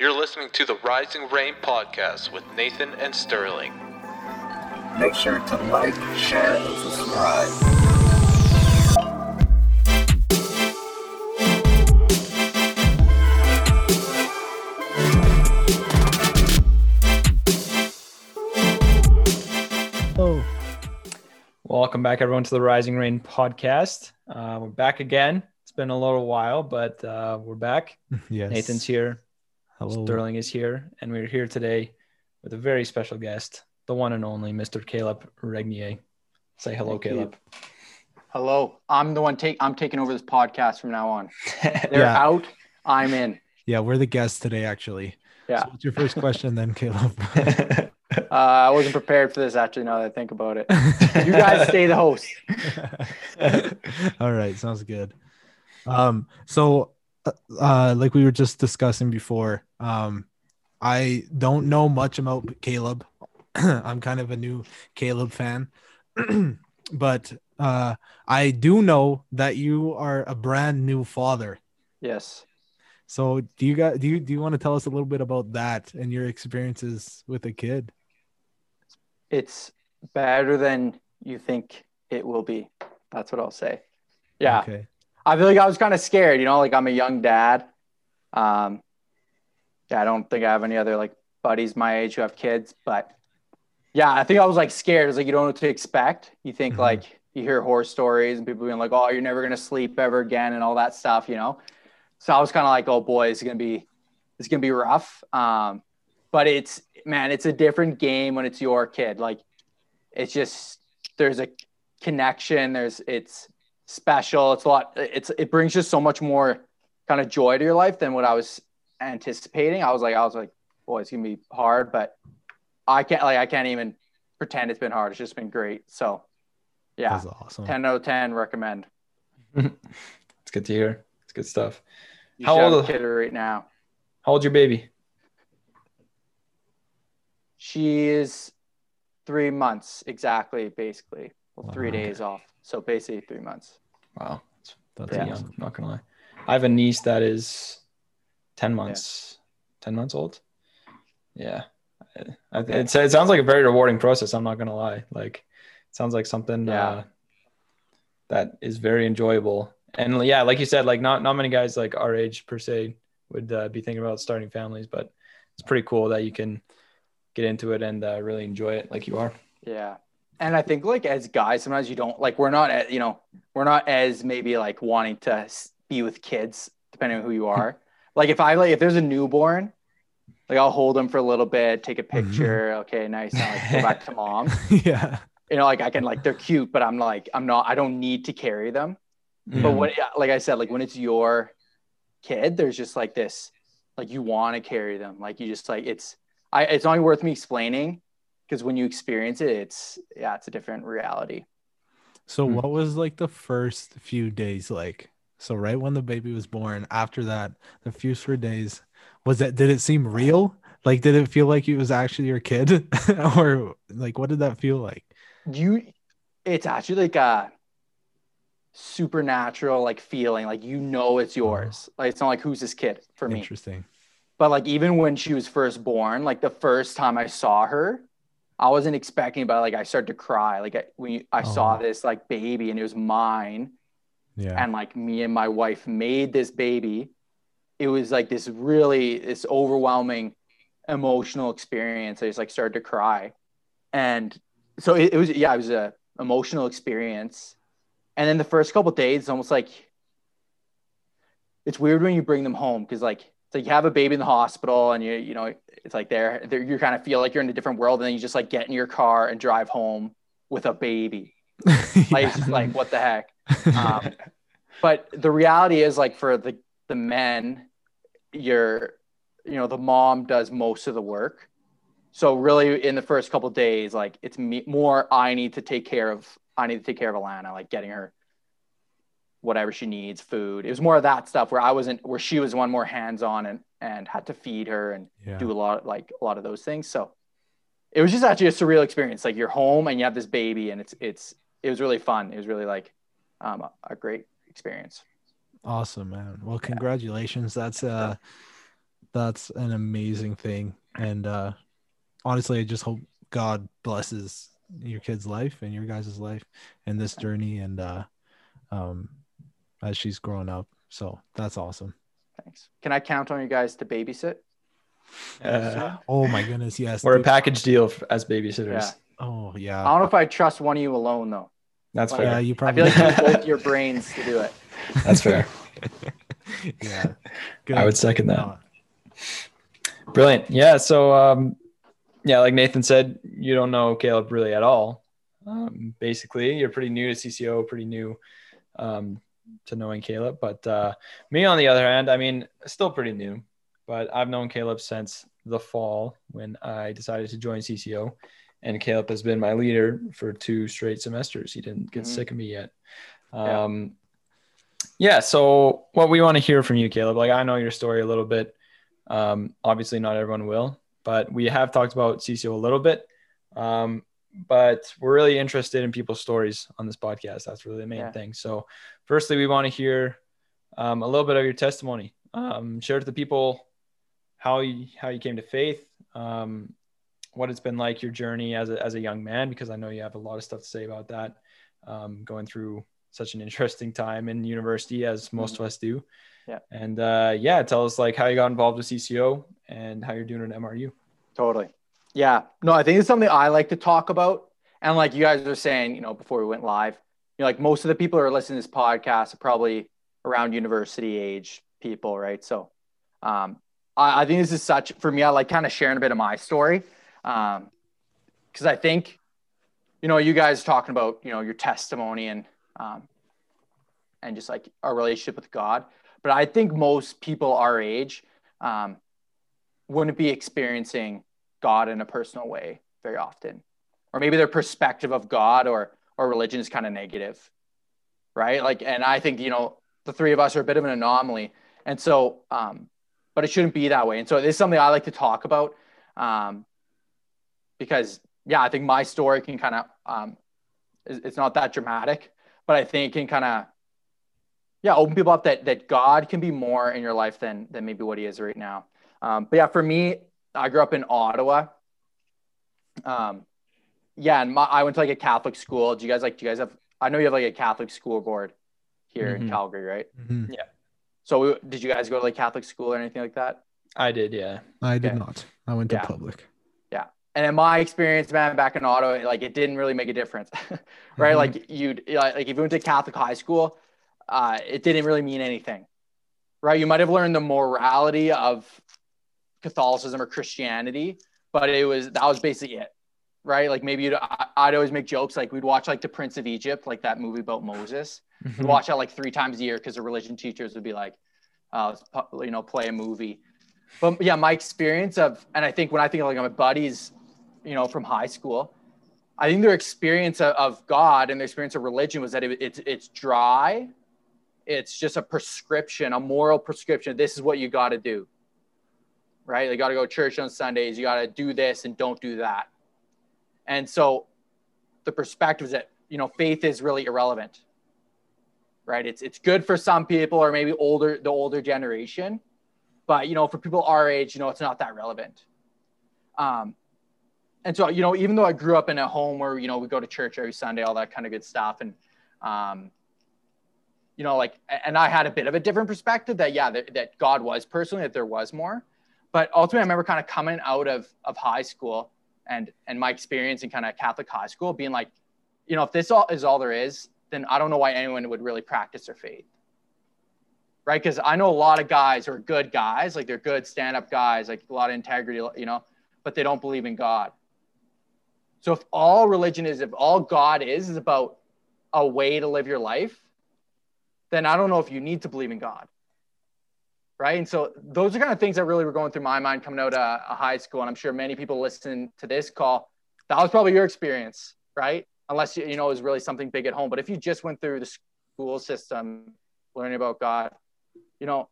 You're listening to the Rising Rain podcast with Nathan and Sterling. Make sure to like, share, and subscribe. Oh. Welcome back, everyone, to the Rising Rain podcast. Uh, we're back again. It's been a little while, but uh, we're back. Yes. Nathan's here, Hello. Sterling is here, and we're here today with a very special guest, the one and only Mr. Caleb Regnier. Say hello, Thank you. Caleb. Hello. I'm the one take I'm taking over this podcast from now on. They're Yeah. out. I'm in. Yeah, we're the guests today, actually. Yeah. So what's your first question then, Caleb? Uh, I wasn't prepared for this actually now that I think about it. You guys stay the host. All right, sounds good. Um, so uh, like we were just discussing before, um, I don't know much about Caleb. I'm kind of a new Caleb fan, but uh, I do know that you are a brand new father. Yes. So do you guys do you do you want to tell us a little bit about that and your experiences with a kid? It's better than you think it will be. That's what I'll say. Yeah. Okay. I feel like I was kind of scared, you know, like I'm a young dad. Um, yeah, I don't think I have any other like buddies my age who have kids, but yeah, I think I was like scared. It's like you don't know what to expect. You think Mhm. like you hear horror stories and people being like, "Oh, you're never gonna sleep ever again" and all that stuff, you know. So I was kind of like, "Oh boy, it's gonna be, it's gonna be rough." Um, but it's man, it's a different game when it's your kid. Like, it's just there's a connection. There's it's special. It's a lot. It's it brings just so much more kind of joy to your life than what I was anticipating. I was like, I was like, boy, it's gonna be hard, but I can't like I can't even pretend it's been hard. It's just been great. So yeah, That's awesome. ten out of ten recommend. It's good to hear. It's good stuff. You How old- a kid right now? How old your baby? She is three months exactly, basically. Well, three Wow. days off. So basically three months. Wow, it's That's Yeah. young. Not gonna lie. I have a niece that is ten months. Ten months old. Yeah, I- I- Okay. it's, it sounds like a very rewarding process. I'm not gonna lie. Like, it sounds like something Yeah. uh, that is very enjoyable. And yeah, like you said, like not not many guys like our age per se would uh, be thinking about starting families, but it's pretty cool that you can get into it and uh, really enjoy it like you are. Yeah. And I think like as guys, sometimes you don't like we're not at, you know, we're not as maybe like wanting to be with kids, depending on who you hmm. are. like if I like if there's a newborn, like I'll hold them for a little bit, take a mm-hmm. picture. Okay, nice. Now like go back to mom. yeah. You know, like I can like they're cute, but I'm like I'm not. I don't need to carry them. Mm-hmm. But Mhm. when, like I said, like when it's your kid, there's just like this, like you want to carry them. Like you just like it's, I, it's only worth me explaining because when you experience it, it's, yeah, it's a different reality. So Hmm. what was like the first few days like? So right when the baby was born, after that, the few few days, was that did it seem real? Like did it feel like it was actually your kid? or like what did that feel like? You, it's actually like a supernatural like feeling, like you know it's yours. Like it's not like who's this kid for me. Interesting. But like even when she was first born, like the first time I saw her, I wasn't expecting, but like I started to cry. Like I, when you, I saw Oh. this like baby and it was mine, Yeah. and like me and my wife made this baby. It was like this really this overwhelming emotional experience. I just like started to cry, and so it, it was yeah, it was a emotional experience. And then the first couple days, almost like it's weird when you bring them home because like like you have a baby in the hospital and you you know it's like there there you kind of feel like you're in a different world and then you just like get in your car and drive home with a baby. Like it's like what the heck? Um, but the reality is like for the the men you're you know the mom does most of the work. So really in the first couple days like it's me more i need to take care of i need to take care of alana like getting her whatever she needs food it was more of that stuff where i wasn't where she was one more hands on and and had to feed her and yeah. do a lot like a lot of those things so it was just actually a surreal experience like you're home and you have this baby and it's it's it was really fun it was really like um, a, a great experience Awesome, man. Well, congratulations. That's uh that's an amazing thing. And uh honestly, I just hope God blesses your kid's life and your guys' life and this journey and uh um as she's growing up. So that's awesome. Thanks. Can I count on you guys to babysit? Uh, Oh my goodness, yes. we're a package deal f- as babysitters. Yeah. Oh yeah. I don't know if I trust one of you alone though. That's Like, fair. Yeah, you I probably feel like you need both your brains to do it. That's fair. yeah. I would second that. Uh, Brilliant. Yeah. So, um, yeah, like Nathan said, you don't know Caleb really at all. Um, basically, you're pretty new to CCO, pretty new um, to knowing Caleb. But uh, me, on the other hand, I mean, still pretty new. But I've known Caleb since the fall when I decided to join CCO, and Caleb has been my leader for two straight semesters. He didn't get Mhm. sick of me yet. Yeah. Um, yeah. So, what we want to hear from you, Caleb, like I know your story a little bit. Um, obviously, not everyone will, but we have talked about CCO a little bit. Um, but we're really interested in people's stories on this podcast. That's really the main Yeah. thing. So, firstly, we want to hear um, a little bit of your testimony. Um, share with the people how you how you came to faith, um, what it's been like your journey as a as a young man, because I know you have a lot of stuff to say about that. Um, going through such an interesting time in university, as most of us do. Yeah. And uh, yeah, tell us like how you got involved with CCO and how you're doing at MRU. Totally. Yeah. No, I think it's something I like to talk about. And like you guys were saying, you know, before we went live, you know, like most of the people who are listening to this podcast are probably around university age people, right? So um, I, I think this is such for me, I like kind of sharing a bit of my story. Um, because I think, you know, you guys talking about, you know, your testimony and um and just like our relationship with God. But I think most people our age um wouldn't be experiencing God in a personal way very often. Or maybe their perspective of God or or religion is kind of negative. Right? Like and I think, you know, the three of us are a bit of an anomaly. And so um but it shouldn't be that way. And so it is something I like to talk about. Um because yeah, I think my story can kind of um it's it's not that dramatic, but I think it can kind of yeah, open people up that that God can be more in your life than than maybe what he is right now. Um, but yeah, for me, I grew up in Ottawa. Um, yeah, and my, I went to like a Catholic school. Do you guys like? Do you guys have? I know you have like a Catholic school board here in Mhm. Calgary, right? mhm. So we, did you guys go to like Catholic school or anything like that? I did, yeah. I did Okay. not. I went to Yeah. public. Yeah. And in my experience, man, back in Ottawa, like it didn't really make a difference, right? Mhm. Like you'd like if you went to Catholic high school, uh, it didn't really mean anything, right? You might have learned the morality of Catholicism or Christianity, but it was that was basically it, right? Like maybe you'd, I- I'd always make jokes like we'd watch like The Prince of Egypt, like that movie about Moses. We'd watch that like three times a year because the religion teachers would be like, uh, you know, play a movie. But yeah, my experience of, and I think when I think of like my buddies, you know, from high school, I think their experience of, of God and their experience of religion was that it, it's it's dry. It's just a prescription, a moral prescription. This is what you got to do. Right? You got to go to church on Sundays. You got to do this and don't do that. And so the perspective is that, you know, faith is really irrelevant. Right? It's it's good for some people or maybe older the older generation, but you know, for people our age, you know, it's not that relevant. Um, and so you know even though i grew up in a home where you know we go to church every sunday all that kind of good stuff and um you know like and i had a bit of a different perspective that yeah that, that god was personally that there was more but ultimately i remember kind of coming out of of high school and and my experience in kind of catholic high school being like you know if this all is all there is then i don't know why anyone would really practice their faith. Right? Because i know a lot of guys who are good guys like they're good stand-up guys like a lot of integrity you know but they don't believe in god. So if all religion is, if all God is, is about a way to live your life, then I don't know if you need to believe in God. Right. And so those are kind of things that really were going through my mind coming out of a high school. And I'm sure many people listening to this call, that was probably your experience, right? Unless you, you know, it was really something big at home. But if you just went through the school system learning about God, you know,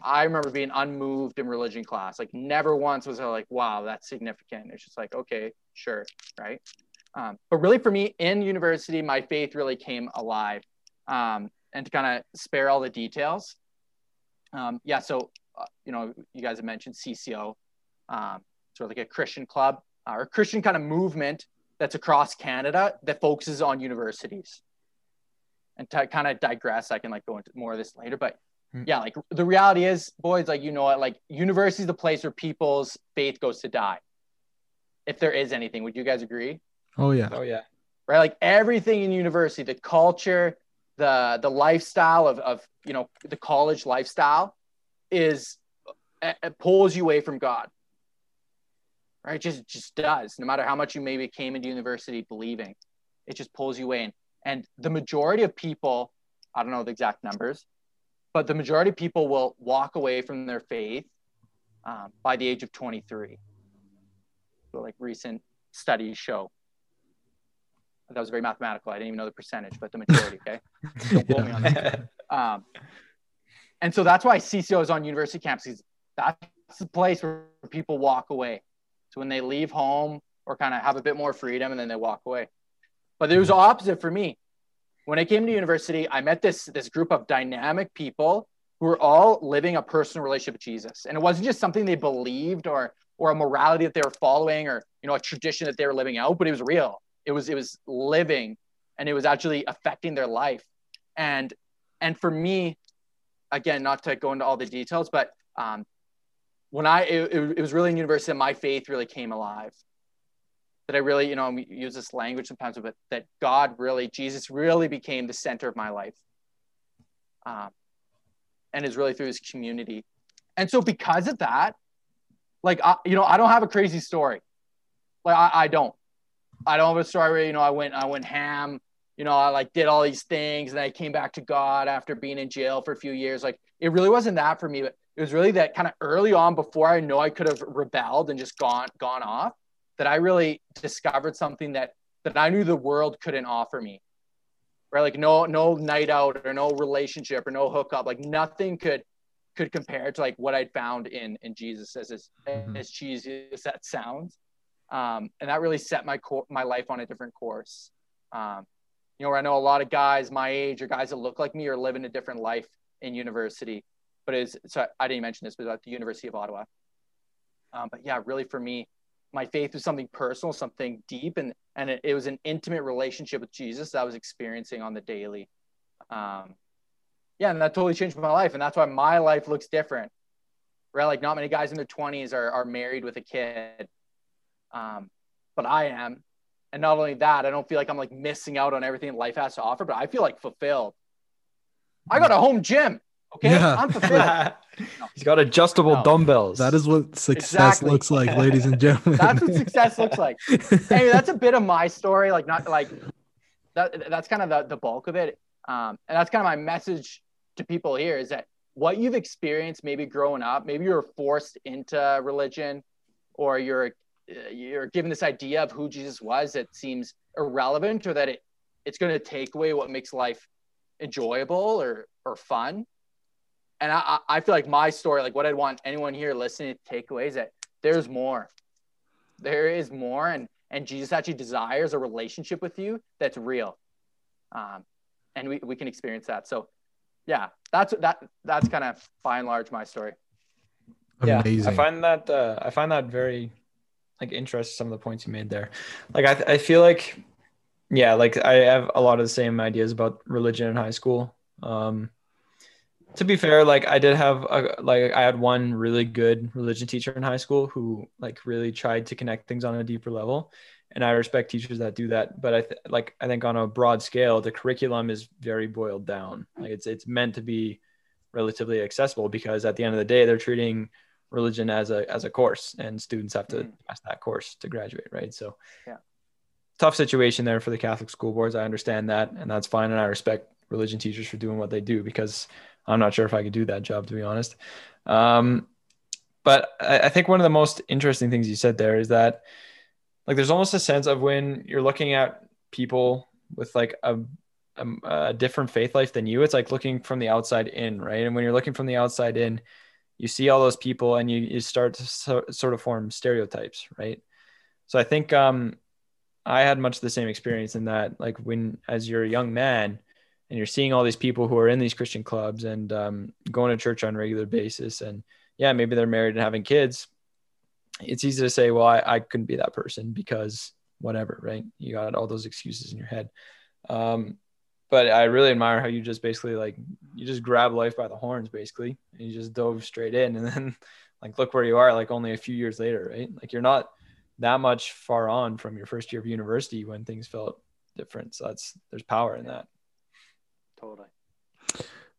I remember being unmoved in religion class. Like never once was I like, wow, that's significant. It's just like, okay, sure, right? Um, but really, for me in university, my faith really came alive. Um, and to kind of spare all the details, um, yeah. So uh, you know, you guys have mentioned CCO, um, sort of like a Christian club uh, or Christian kind of movement that's across Canada that focuses on universities. And to kind of digress, I can like go into more of this later, but Hmm. yeah, like the reality is, boys, like you know what, like university is the place where people's faith goes to die. If there is anything, would you guys agree? Oh yeah. Oh yeah. right? Like everything in university, the culture, the the lifestyle of of you know the college lifestyle is it pulls you away from God. Right? Just just does. No matter how much you maybe came into university believing, it just pulls you away. And, the majority of people, I don't know the exact numbers, but the majority of people will walk away from their faith um, by the age of 23. So like recent studies show that was very mathematical. I didn't even know the percentage, but the majority. Okay, don't quote me on that. Um, and so that's why CCO is on university campuses. That's the place where people walk away. So when they leave home or kind of have a bit more freedom, and then they walk away. But it was the opposite for me. When I came to university, I met this this group of dynamic people who were all living a personal relationship with Jesus, and it wasn't just something they believed or or a morality that they were following or you know a tradition that they were living out, but it was real it was it was living and it was actually affecting their life. And and for me again not to go into all the details but um, when i it, it was really in university that my faith really came alive. That i really you know we use this language sometimes but that god really jesus really became the center of my life. Um, and is really through his community. And so because of that like I, you know i don't have a crazy story. Like i, I don't I don't have a story where, you know, I went, I went ham, you know, I like did all these things and I came back to God after being in jail for a few years. Like it really wasn't that for me, but it was really that kind of early on before I know I could have rebelled and just gone, gone off that I really discovered something that, that I knew the world couldn't offer me. Right. Like no, no night out or no relationship or no hookup, like nothing could, could compare to like what I'd found in, in Jesus as, as, Mhm. as cheesy as that sounds um, and that really set my my life on a different course. Um, you know, where I know a lot of guys my age or guys that look like me are living a different life in university. But it's so I didn't mention this, but at the University of Ottawa. Um, but yeah, really for me, my faith was something personal, something deep, and and it, it was an intimate relationship with Jesus that I was experiencing on the daily. Um, yeah, and that totally changed my life, and that's why my life looks different. Right, like not many guys in their twenties are are married with a kid um, but I am. And not only that, I don't feel like I'm like missing out on everything life has to offer, but I feel like fulfilled. I got a home gym. Okay. Yeah. I'm fulfilled. He's got adjustable No. dumbbells. That is what success Exactly. looks like, ladies and gentlemen. That's what success looks like. Hey, that's a bit of my story. Like not like that. That's kind of the, the bulk of it. Um, and that's kind of my message to people here is that what you've experienced, maybe growing up, maybe you're forced into religion, or you're you're given this idea of who Jesus was that seems irrelevant, or that it it's going to take away what makes life enjoyable or or fun. And I, I I feel like my story, like what I'd want anyone here listening to take away is that there's more. There is more, and and Jesus actually desires a relationship with you that's real, um, and we, we can experience that. So, yeah, that's that that's kind of by and large my story. yeah, I find that uh, I find that very like interest Some of the points you made there, like I I feel like yeah, like I have a lot of the same ideas about religion in high school. Um, to be fair, like I did have a, like I had one really good religion teacher in high school who like really tried to connect things on a deeper level, and I respect teachers that do that. But I th- like I think on a broad scale, the curriculum is very boiled down. Like it's it's meant to be relatively accessible because at the end of the day, they're treating religion as a as a course, and students have to Mhm. pass that course to graduate, right? So Yeah. tough situation there for the Catholic school boards. I understand that, and that's fine, and I respect religion teachers for doing what they do because I'm not sure if I could do that job to be honest. Um, but I, I think one of the most interesting things you said there is that like there's almost a sense of when you're looking at people with like a, a different faith life than you, it's like looking from the outside in, right? And when you're looking from the outside in, you see all those people and you, you start to so, sort of form stereotypes, right? So I think um, I had much the same experience in that, like when as you're a young man and you're seeing all these people who are in these Christian clubs and um, going to church on a regular basis, and yeah, maybe they're married and having kids. It's easy to say, well, I, I couldn't be that person because whatever, right? You got all those excuses in your head. Um, but I really admire how you just basically like you just grab life by the horns basically and you just dove straight in and then like look where you are like only a few years later, right? Like you're not that much far on from your first year of university when things felt different. So that's there's power in that. Totally.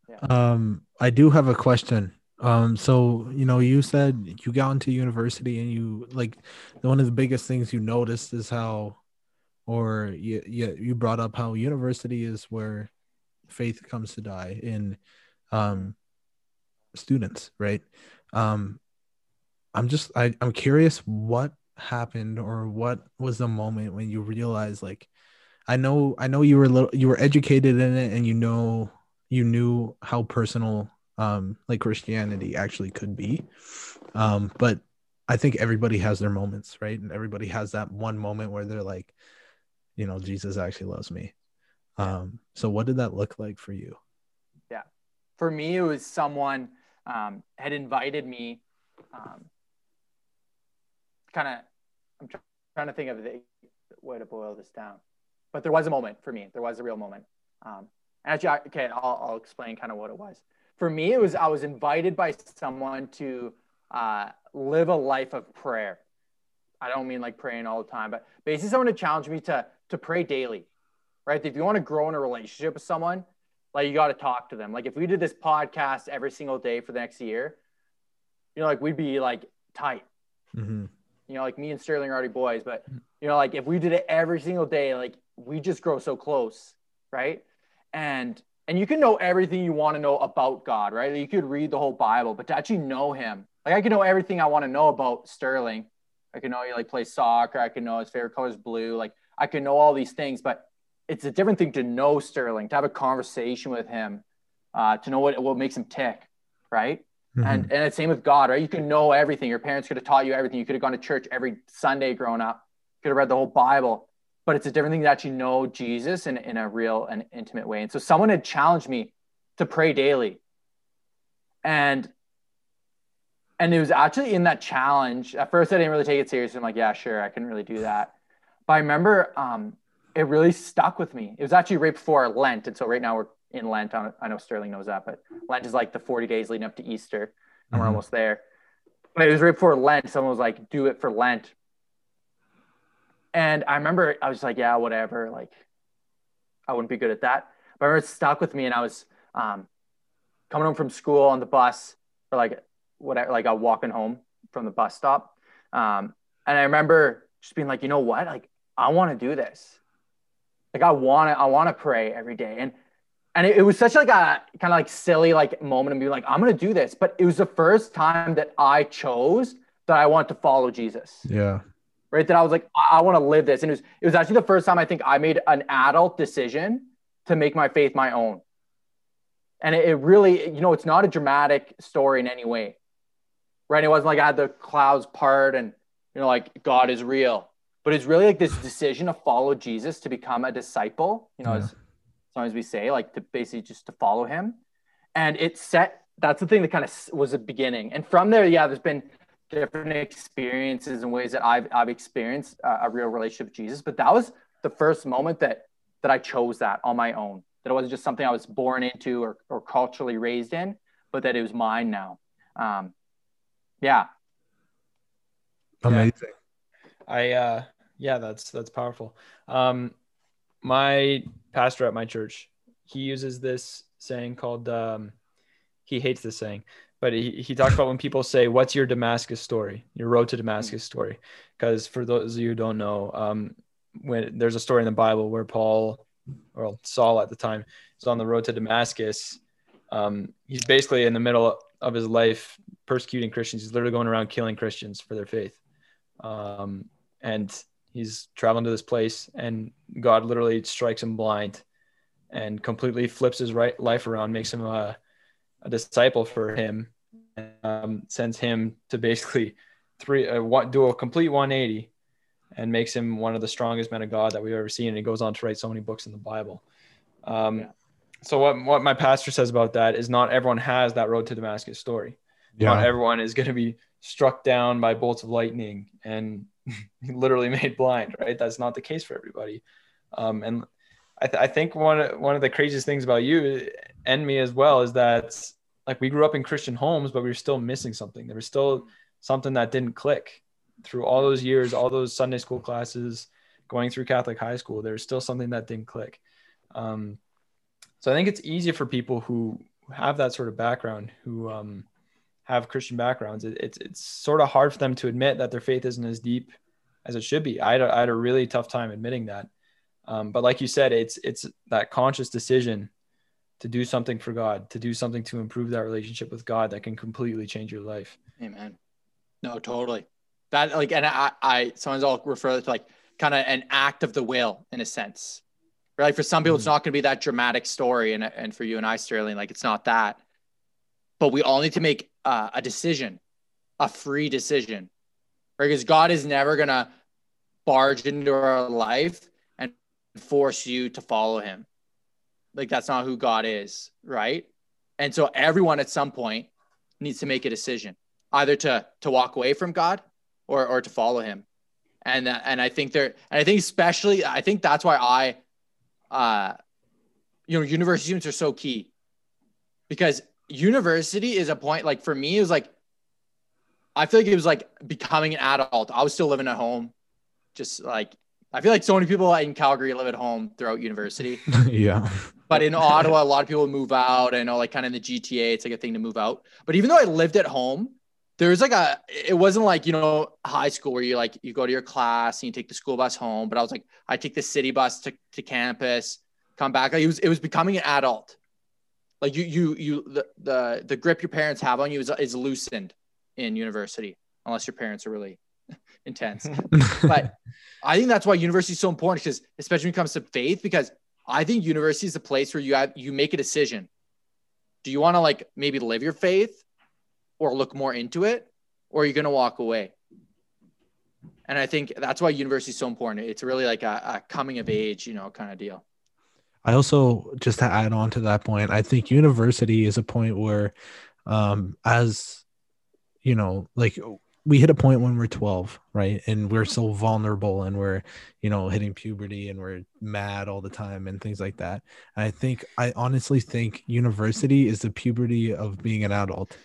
Yeah. Um, I do have a question. Um, so you know, you said you got into university and you like one of the biggest things you noticed is how, or you you, you brought up how university is where faith comes to die in um students, right? Um, I'm just I, I'm curious what happened or what was the moment when you realized like I know I know you were little, you were educated in it and you know you knew how personal um like Christianity actually could be. Um but I think everybody has their moments, right? And everybody has that one moment where they're like you know Jesus actually loves me. Um so what did that look like for you? Yeah for me, it was someone um, had invited me. Um, kind of, I'm tr- trying to think of the way to boil this down, but there was a moment for me. There was a real moment. Um, actually, I, okay, I'll, I'll explain kind of what it was. For me, it was I was invited by someone to uh, live a life of prayer. I don't mean like praying all the time, but basically someone to challenge me to to pray daily, right? If you want to grow in a relationship with someone, like you got to talk to them. Like if we did this podcast every single day for the next year, you know, like we'd be like tight. Mm-hmm. You know, like me and Sterling are already boys, but you know, like if we did it every single day, like we just grow so close, right? And and you can know everything you want to know about God, right? You could read the whole Bible, but to actually know Him, like I can know everything I want to know about Sterling. I can know he like plays soccer. I can know his favorite color is blue. Like I can know all these things, but it's a different thing to know Sterling, to have a conversation with him, uh, to know what what makes him tick, right? Mm-hmm. And and it's the same with God, right? You can know everything. Your parents could have taught you everything. You could have gone to church every Sunday growing up. Could have read the whole Bible, but it's a different thing to actually know Jesus in, in a real and intimate way. And so someone had challenged me to pray daily. And and it was actually in that challenge. At first, I didn't really take it seriously. I'm like, yeah, sure, I can really do that. But I remember um, it really stuck with me. It was actually right before Lent, and so right now we're in Lent. I know Sterling knows that, but Lent is like the 40 days leading up to Easter, and we're Mhm. almost there. But it was right before Lent. Someone was like, "Do it for Lent," and I remember I was like, "Yeah, whatever." Like, I wouldn't be good at that. But I remember it stuck with me, and I was um, coming home from school on the bus, or like whatever, like I was walking home from the bus stop, um, and I remember just being like, "You know what? Like, I want to do this." like I want to I want to pray every day. And and it, it was such like a kind of like silly like moment of being like I'm gonna do this. But it was the first time that I chose that I want to follow Jesus. Yeah. right? That I was like I, I want to live this. And it was it was actually the first time I think I made an adult decision to make my faith my own. And it, it really you know it's not a dramatic story in any way. Right? It wasn't like I had the clouds part and you know like God is real but it's really like this decision to follow Jesus to become a disciple, you know, Yeah. as sometimes we say, like to basically just to follow him. And it set that's the thing that kind of was a beginning. And from there, yeah, there's been different experiences and ways that I've I've experienced a, a real relationship with Jesus. But that was the first moment that that I chose that on my own. That it wasn't just something I was born into or, or culturally raised in, but that it was mine now. Um, yeah, Amazing. I uh yeah, that's that's powerful. Um my pastor at my church, he uses this saying called um he hates this saying, but he, he talks about when people say, What's your Damascus story? Your road to Damascus story. Because for those of you who don't know, um when there's a story in the Bible where Paul or Saul at the time is on the road to Damascus. Um, he's basically in the middle of his life persecuting Christians. He's literally going around killing Christians for their faith. Um, and he's traveling to this place and god literally strikes him blind and completely flips his right life around makes him a, a disciple for him um, sends him to basically three uh, one, do a complete 180 and makes him one of the strongest men of god that we've ever seen. And he goes on to write so many books in the bible. Um, Yeah. so what, what my pastor says about that is not everyone has that road to damascus story. Not everyone is going to be struck down by bolts of lightning and literally made blind, right? That's not the case for everybody. Um, and I, th- I think one one of the craziest things about you and me as well is that like we grew up in Christian homes, but we were still missing something. There was still something that didn't click through all those years, all those Sunday school classes, going through Catholic high school. There was still something that didn't click. Um, so I think it's easier for people who have that sort of background, who um, have Christian backgrounds. It, it's it's sort of hard for them to admit that their faith isn't as deep as it should be. I had a, I had a really tough time admitting that. Um, but like you said, it's it's that conscious decision to do something for God, to do something to improve that relationship with God that can completely change your life. Amen. No, totally. That like, and I, I sometimes I'll refer to like kind of an act of the will in a sense. Right? For some people, mm-hmm. it's not going to be that dramatic story, and and for you and I, Sterling, like it's not that. But we all need to make uh, a decision, a free decision, right? Because God is never going to barge into our life and force you to follow him. Like that's not who God is, right? And so everyone at some point needs to make a decision, either to to walk away from God or or to follow him. And uh, and I think there and I think especially I think that's why I uh you know university students are so key. Because university is a point like for me it was like I feel like it was like becoming an adult. I was still living at home, just like I feel like so many people in Calgary live at home throughout university. yeah. But in Ottawa, a lot of people move out. I know, like, kind of in the GTA, it's like a thing to move out. But even though I lived at home, there was like a, it wasn't like, you know, high school where you like, you go to your class and you take the school bus home. But I was like, I take the city bus to, to campus, come back. Like, it was, it was becoming an adult. Like, you, you, you, the, the, the grip your parents have on you is, is loosened in university, unless your parents are really intense. but I think that's why university is so important because especially when it comes to faith, because I think university is a place where you have you make a decision. Do you want to like maybe live your faith or look more into it? Or are you gonna walk away? And I think that's why university is so important. It's really like a, a coming of age, you know, kind of deal. I also just to add on to that point, I think university is a point where um as you know, like we hit a point when we're 12 right? And we're so vulnerable and we're you know hitting puberty and we're mad all the time and things like that. And i think i honestly think university is the puberty of being an adult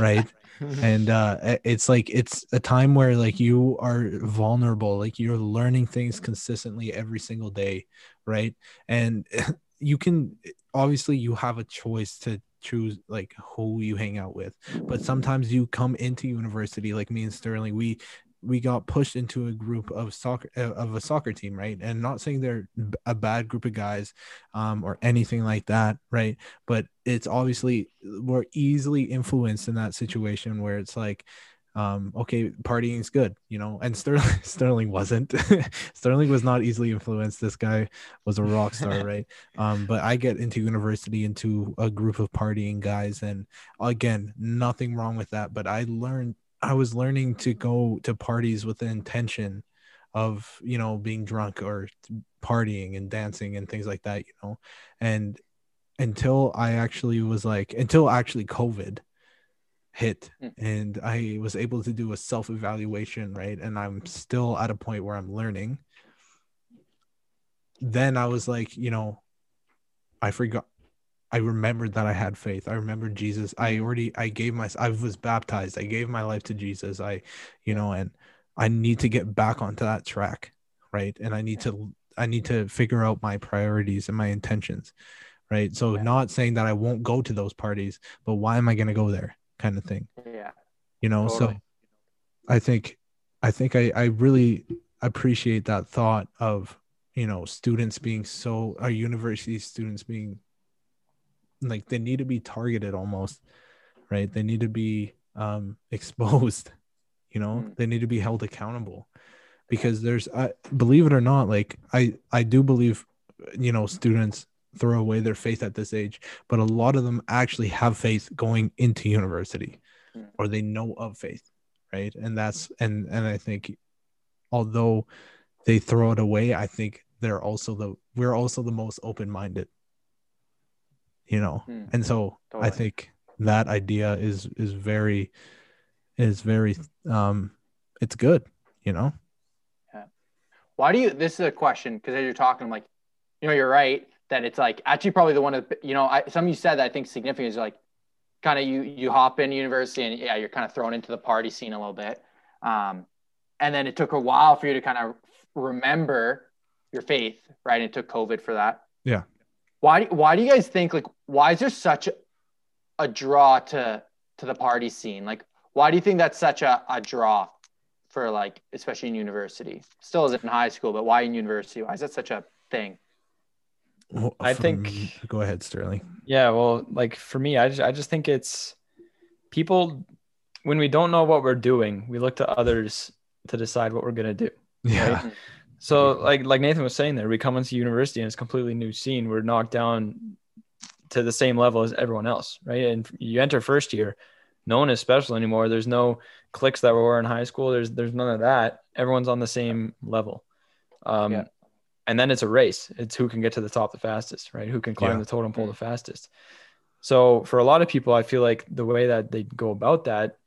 right? And uh it's like it's a time where like you are vulnerable like you're learning things consistently every single day right? And you can obviously you have a choice to choose like who you hang out with. But sometimes you come into university like me and sterling we we got pushed into a group of soccer uh, of a soccer team right? And not saying they're a bad group of guys um, or anything like that right? But it's obviously we're easily influenced in that situation where it's like um, okay, partying is good, you know. And Sterling Sterling wasn't. Sterling was not easily influenced. This guy was a rock star, right? Um, but I get into university into a group of partying guys, and again, nothing wrong with that. But I learned I was learning to go to parties with the intention of you know being drunk or partying and dancing and things like that, you know. And until I actually was like until actually COVID hit hmm. and I was able to do a self evaluation, right? And I'm still at a point where I'm learning. Then I was like, you know, I forgot. I remembered that I had faith. I remembered Jesus. I already, I gave my, I was baptized. I gave my life to Jesus. I, you know, and I need to get back onto that track, right? And I need to, I need to figure out my priorities and my intentions, right? So, not saying that I won't go to those parties, but why am I going to go there? Kind of thing. Yeah. You know, totally. so I think I think I, I really appreciate that thought of, you know, students being so our university students being like they need to be targeted almost, right? They need to be um exposed, you know, mm. they need to be held accountable because there's I believe it or not, like I I do believe you know students throw away their faith at this age, but a lot of them actually have faith going into university hmm. or they know of faith, right? And that's and and I think although they throw it away, I think they're also the we're also the most open-minded. You know. Hmm. And so totally. I think that idea is is very is very um it's good you know Yeah. Why do you? This is a question because as you're talking, I'm like, you know, you're right that it's like actually probably the one of you know, I, some of you said that I think significant is like kind of you you hop in university and yeah, you're kind of thrown into the party scene a little bit, um, and then it took a while for you to kind of remember your faith, right? And it took COVID for that. Yeah. Why why do you guys think like why is there such a, a draw to to the party scene? Like why do you think that's such a, a draw for like especially in university? Still isn't in high school, but why in university? Why is that such a thing? Well, I from- think- go ahead sterling Yeah, well, like for me, I just, I just think it's people when we don't know what we're doing, we look to others to decide what we're gonna do. yeah So like like Nathan was saying there, we come into university and it's a completely new scene. We're knocked down to the same level as everyone else, right? And you enter first year, no one is special anymore. There's no cliques that were in high school. There's there's none of that. Everyone's on the same level. Um Yeah. And then it's a race. It's who can get to the top the fastest, right? Who can climb Yeah. the totem pole the fastest. So for a lot of people, I feel like the way that they go about that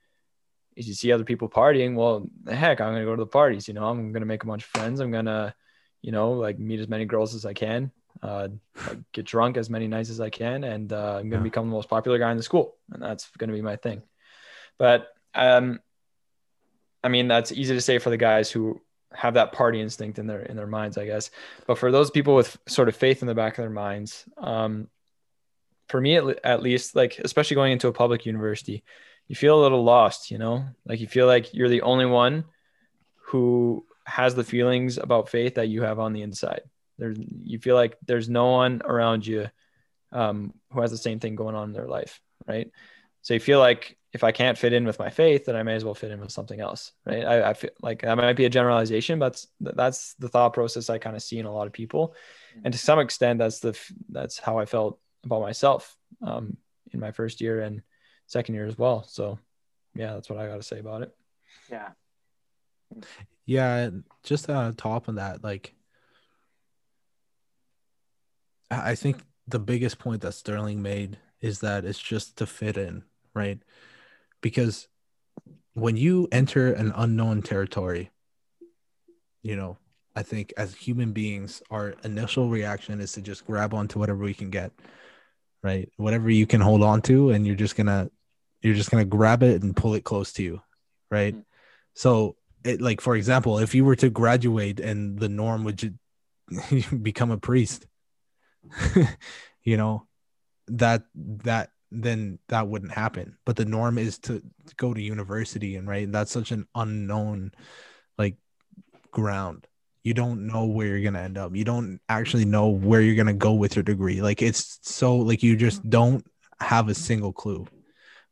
is you see other people partying. Well, heck, I'm gonna go to the parties. You know, I'm gonna make a bunch of friends. I'm gonna, you know, like meet as many girls as I can, uh, like get drunk as many nights as I can, and uh, I'm gonna Yeah. become the most popular guy in the school, and that's gonna be my thing. But um, I mean, that's easy to say for the guys who have that party instinct in their in their minds, I guess. But for those people with sort of faith in the back of their minds, um, for me at, at least, like especially going into a public university, you feel a little lost. You know, like you feel like you're the only one who has the feelings about faith that you have on the inside. There, you feel like there's no one around you um, who has the same thing going on in their life, right? So you feel like if I can't fit in with my faith, then I may as well fit in with something else, right? I, I feel like that might be a generalization, but that's, that's the thought process I kind of see in a lot of people, and to some extent, that's the that's how I felt about myself um, in my first year and second year as well. So, yeah, that's what I got to say about it. Yeah. Yeah, just on top of that, like I I think the biggest point that Sterling made is that it's just to fit in, right? Because when you enter an unknown territory, you know, I think as human beings, our initial reaction is to just grab onto whatever we can get, right? Whatever you can hold on to, and you're just gonna you're just gonna grab it and pull it close to you, right? Mhm. So it like for example if you were to graduate and the norm would ju- become a priest you know that that then that wouldn't happen. But the norm is to go to university and right that's such an unknown like ground. You don't know where you're going to end up. You don't actually know where you're going to go with your degree. Like it's so like you just don't have a single clue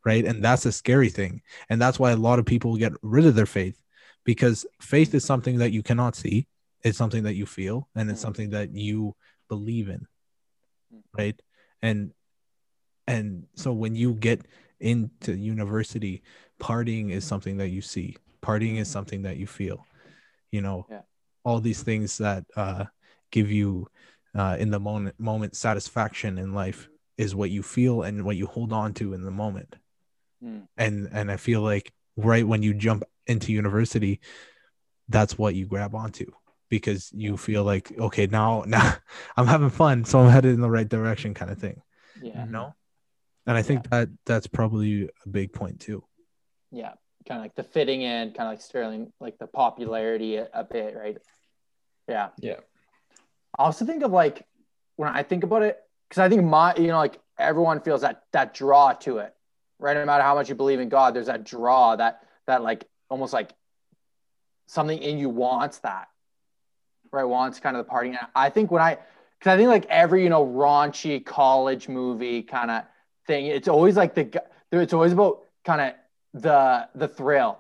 right? And that's a scary thing. And that's why a lot of people get rid of their faith because faith is something that you cannot see. It's something that you feel and it's Mm. something that you believe in right? And and so when you get into university partying is something that you see partying is something that you feel you know Yeah. all these things that uh give you uh in the moment moment satisfaction in life is what you feel and what you hold on to in the moment Mm. and and i feel like right when you jump into university that's what you grab onto because you feel like okay now now i'm having fun so i'm headed in the right direction kind of thing Yeah. you know and i think that that's probably a big point too Yeah. Kind of like the fitting in, kind of like Sterling, like the popularity a, a bit, right? Yeah. Yeah. I also think of like when I think about it, because I think my, you know, like everyone feels that that draw to it, right? No matter how much you believe in God, there's that draw that that like almost like something in you wants that, right? Wants kind of the party. And I think when I, because I think like every you know raunchy college movie kind of thing, it's always like the, it's always about kind of the the thrill,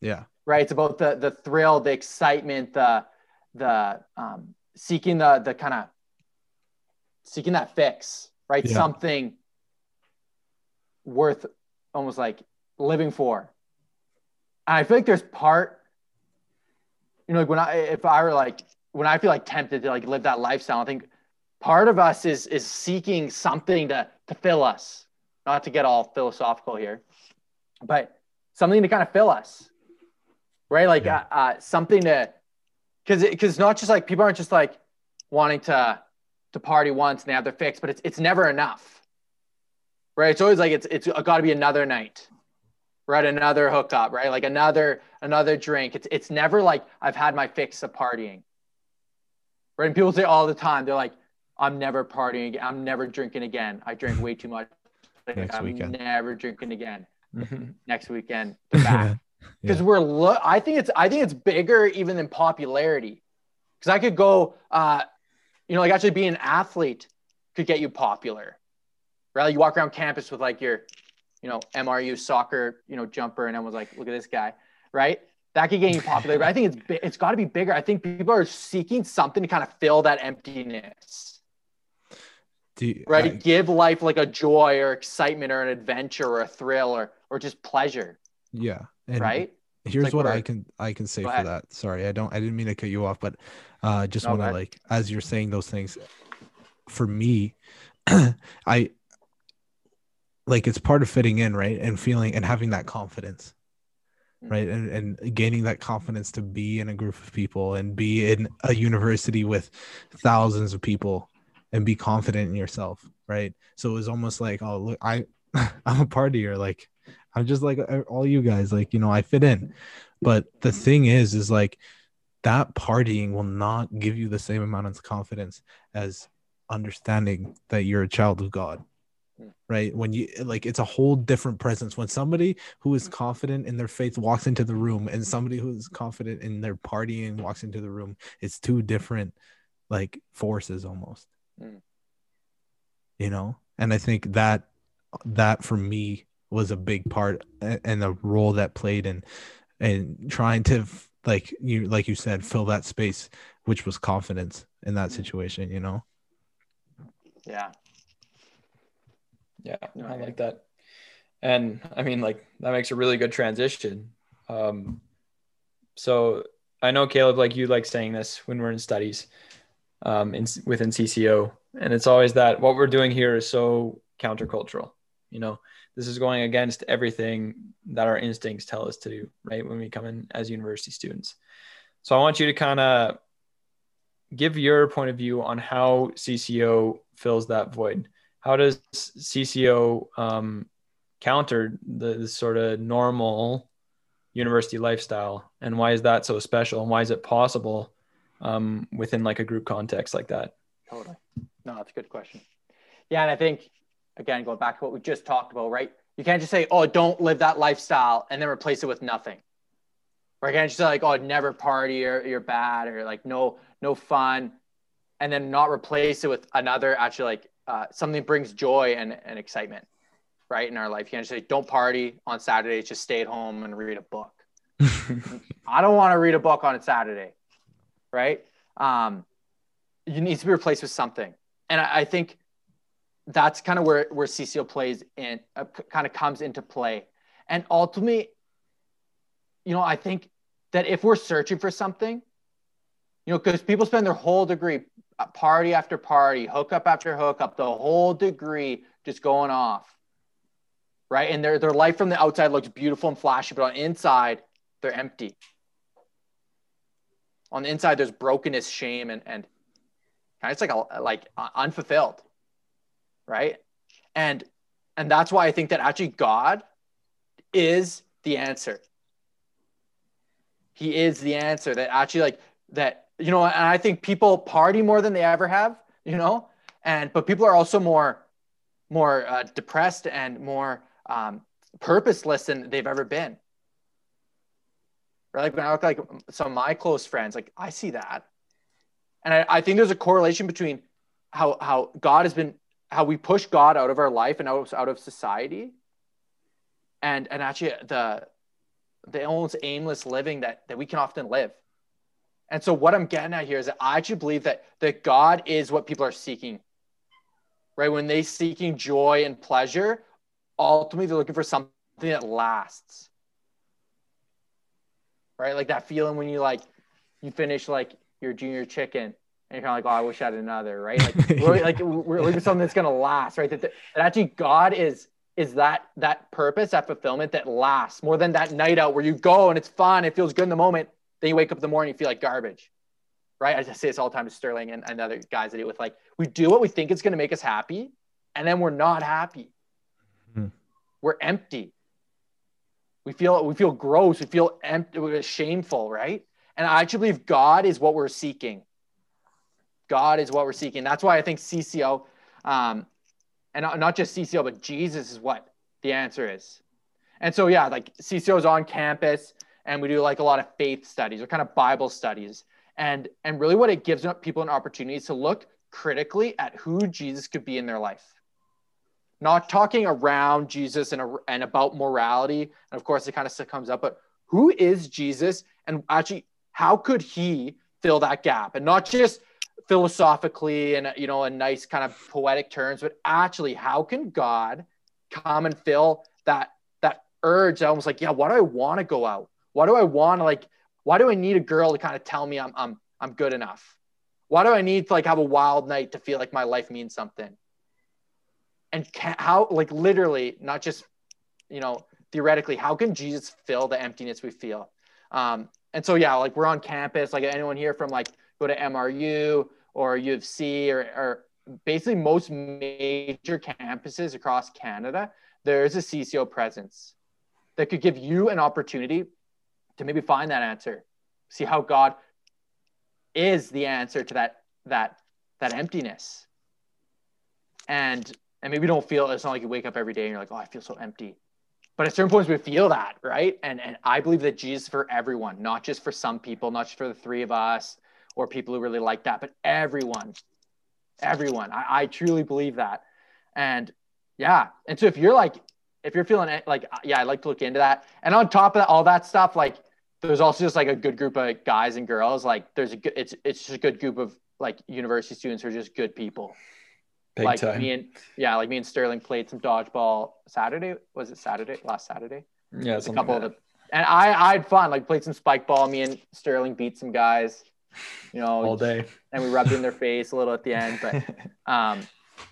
yeah right? It's about the the thrill, the excitement, the the um, seeking the the kind of seeking that fix, right? Yeah. Something worth almost like living for. And I feel like there's part, you know, like when I if I were like when I feel like tempted to like live that lifestyle, I think part of us is is seeking something to to fill us, not to get all philosophical here, but something to kind of fill us, right? Like Yeah. uh, uh, something to, because because not just like people aren't just like wanting to to party once and they have their fix, but it's it's never enough, right? It's always like it's it's got to be another night, right? Another hookup, right? Like another another drink. It's it's never like I've had my fix of partying, right? And people say all the time, they're like, I'm never partying again. I'm never drinking again. I drink way too much. Like, Next I'm weekend. never drinking again. Mhm. Next weekend, back because Yeah. we're lo- I think it's I think it's bigger even than popularity. Because I could go, uh, you know, like actually being an athlete could get you popular, right? Like you walk around campus with like your, you know, MRU soccer, you know, jumper, and everyone's like, look at this guy, right? That could get you popular, but I think it's it's got to be bigger. I think people are seeking something to kind of fill that emptiness, Do you- right? I- Give life like a joy or excitement or an adventure or a thrill or or just pleasure, yeah. And right? here's like what I can I can say for ahead. that. Sorry, I don't I didn't mean to cut you off, but uh just No, want to like as you're saying those things for me I like it's part of fitting in, right? And feeling and having that confidence. Mm. Right. And and gaining that confidence to be in a group of people and be in a university with thousands of people and be confident in yourself. Right. So it was almost like, oh look, I I'm a partier, like I'm just like uh, all you guys, like, you know, I fit in. But the thing is, is like that partying will not give you the same amount of confidence as understanding that you're a child of God. Right. When you like, it's a whole different presence. When somebody who is confident in their faith walks into the room and somebody who's confident in their partying walks into the room, it's two different like forces almost. Hmm. You know? And I think that that for me was a big part and the role that played in and trying to like you like you said fill that space which was confidence in that Mm. situation you know Yeah. Yeah, No, I I- like that. And I mean, like that makes a really good transition. Um, so I know Caleb, like you like saying this when we're in studies, um, in within CCO, and it's always that what we're doing here is so countercultural. You know, this is going against everything that our instincts tell us to do, right? When we come in as university students. So I want you to kind of give your point of view on how CCO fills that void how does CCO um, counter the, the sort of normal university lifestyle, and why is that so special, and why is it possible um, within like a group context like that? Totally. No, that's a good question. Yeah, and I think again, going back to what we just talked about, right? You can't just say, "Oh, don't live that lifestyle," and then replace it with nothing. Or you can't just say like, "Oh, never party or you're bad," or like, "No, no fun," and then not replace it with another actually like uh, something that brings joy and, and excitement, right? In our life, you can't just say, "Don't party on Saturday; just stay at home and read a book." I don't want to read a book on a Saturday, right? Um, you need to be replaced with something, and I, I think that's kind of where where CCO plays in, uh, kind of comes into play, and ultimately, you know, I think that if we're searching for something, you know, because people spend their whole degree, uh, party after party, hookup after hookup, the whole degree just going off, right? And their their life from the outside looks beautiful and flashy, but on inside, they're empty. On the inside, there's brokenness, shame, and and just like a like uh, unfulfilled, right? And and that's why I think that actually God is the answer. He is the answer that actually like that you know, and I think people party more than they ever have, you know, and but people are also more more uh, depressed and more um, purposeless than they've ever been. Right? Like when I look like some of my close friends, like I see that. And I, I think there's a correlation between how how God has been how we push God out of our life and out of, out of society and and actually the the almost aimless living that that we can often live. And so what I'm getting at here is that I actually believe that that God is what people are seeking. Right? When they seeking joy and pleasure, ultimately they're looking for something that lasts right? Like that feeling when you like you finish like your junior chicken and you're kind of like, oh, I wish I had another, right? Like we're like we're looking for something that's gonna last, right? That, that actually God is is that that purpose, that fulfillment that lasts more than that night out where you go and it's fun, it feels good in the moment. Then you wake up in the morning, you feel like garbage. Right? I just say this all the time to Sterling and, and other guys that do it with like we do what we think is going to make us happy, and then we're not happy. Hmm. We're empty. We feel we feel gross. We feel empty. Shameful, right? And I actually believe God is what we're seeking. God is what we're seeking. That's why I think CCO, um, and not just CCO, but Jesus is what the answer is. And so, yeah, like CCO is on campus, and we do like a lot of faith studies or kind of Bible studies. And and really, what it gives people an opportunity is to look critically at who Jesus could be in their life. Not talking around Jesus and, and about morality. And of course, it kind of comes up, but who is Jesus? And actually, how could he fill that gap? And not just philosophically and you know in nice kind of poetic terms but actually how can god come and fill that that urge that almost like yeah why do i want to go out why do i want to like why do i need a girl to kind of tell me i'm i'm i'm good enough why do i need to like have a wild night to feel like my life means something and can, how like literally not just you know theoretically how can jesus fill the emptiness we feel um and so yeah like we're on campus like anyone here from like go to MRU or U of C or, or basically most major campuses across Canada, there's a CCO presence that could give you an opportunity to maybe find that answer, see how God is the answer to that that that emptiness. And and maybe you don't feel it's not like you wake up every day and you're like, oh, I feel so empty. But at certain points we feel that, right? And and I believe that Jesus is for everyone, not just for some people, not just for the three of us, or people who really like that, but everyone, everyone. I, I truly believe that. And yeah. And so if you're like, if you're feeling like, uh, yeah, I'd like to look into that. And on top of that, all that stuff, like there's also just like a good group of guys and girls. Like there's a good, it's, it's just a good group of like university students who are just good people. Big like time. me and yeah, like me and Sterling played some dodgeball Saturday. Was it Saturday? Last Saturday? yeah, a couple like of the and I I had fun. Like played some spike ball. Me and Sterling beat some guys. You know, all day. and we rubbed in their face a little at the end. But um,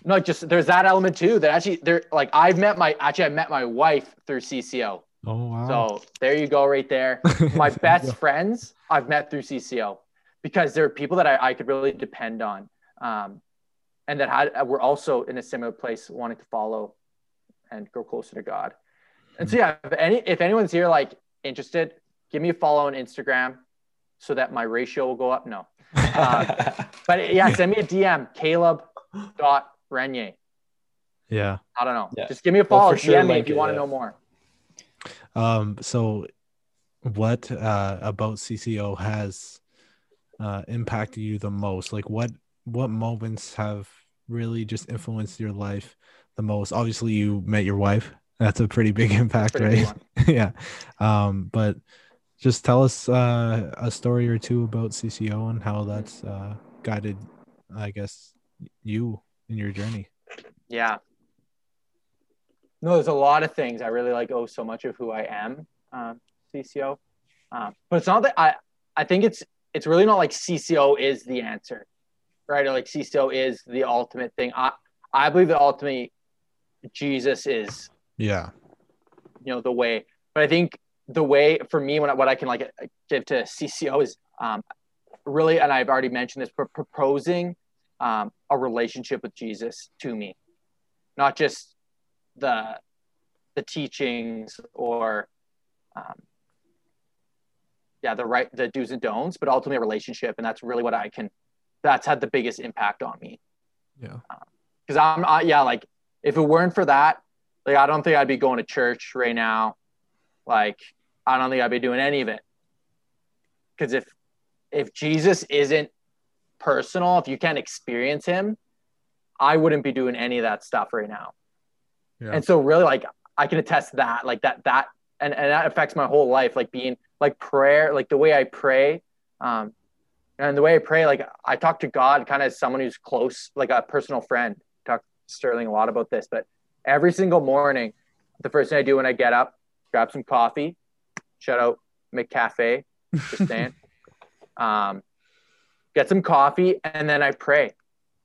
no, just there's that element too. That actually, there like I've met my actually I met my wife through CCO. Oh wow. So there you go, right there. My best friends I've met through CCO because there are people that I, I could really depend on, um, and that had were also in a similar place, wanting to follow and grow closer to God. And so yeah, if any if anyone's here like interested, give me a follow on Instagram so that my ratio will go up. No, uh, but yeah, send me a DM, Caleb dot Renier. yeah. I don't know. Yeah. Just give me a follow. for sure DM me link if you it, want to yeah. know more. Um, so what uh, about CCO has uh, impacted you the most? Like what what moments have really just influenced your life the most? Obviously, you met your wife. That's a pretty big impact, Pretty big right? yeah. Um, but just tell us uh, a story or two about CCO and how that's uh, guided, I guess, you in your journey. Yeah. No, there's a lot of things I really like. Oh, so much of who I am, um, CCO. Um, but it's not that I. I think it's it's really not like CCO is the answer, right? Or like CCO is the ultimate thing. I I believe that ultimately Jesus is Yeah. you know the way. But I think the way for me when I, what I can like give to CCO is um, really, and I've already mentioned this, but proposing um, a relationship with Jesus to me, not just the the teachings or um, yeah the right the do's and don'ts, but ultimately a relationship, and that's really what I can. That's had the biggest impact on me Yeah. because I'm I, yeah like if it weren't for that, like I don't think I'd be going to church right now. Like I don't think I'd be doing any of it. Because if if Jesus isn't personal, if you can't experience him, I wouldn't be doing any of that stuff right now. Yeah. And so really like I can attest that like that that and, and that affects my whole life like being like prayer like the way I pray um and the way I pray like I talk to God kind of as someone who's close like a personal friend. Talk to Sterling a lot about this but every single morning the first thing I do when I get up grab some coffee shout out McCafe just saying. Um get some coffee and then I pray.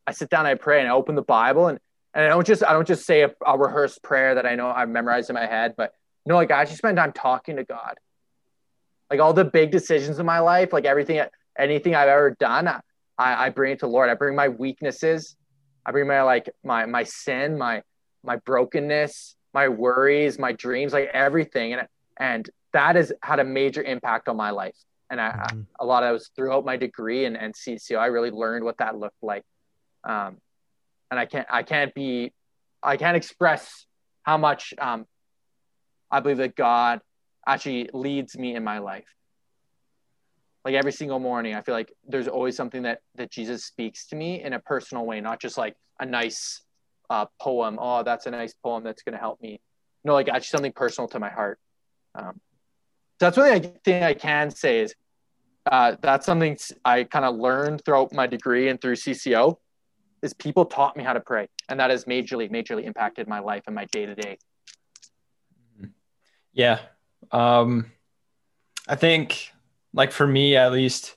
I sit down I pray and I open the Bible and And I don't just I don't just say a, a rehearsed prayer that I know I've memorized in my head, but no, like I actually spend time talking to God. Like all the big decisions in my life, like everything, anything I've ever done, I, I bring it to Lord. I bring my weaknesses, I bring my like my my sin, my my brokenness, my worries, my dreams, like everything, and and that has had a major impact on my life. And I, Mhm. a lot of it was throughout my degree and, and CCO. I really learned what that looked like. Um, and I can't I can't be I can't express how much um, I believe that God actually leads me in my life. Like every single morning, I feel like there's always something that that Jesus speaks to me in a personal way, not just like a nice uh, poem. Oh, that's a nice poem that's going to help me. No, like actually something personal to my heart. Um, that's one thing I can say is uh, that's something I kind of learned throughout my degree and through CCO is people taught me how to pray, and that has majorly, majorly impacted my life and my day to day. Yeah. Um, I think, like for me at least,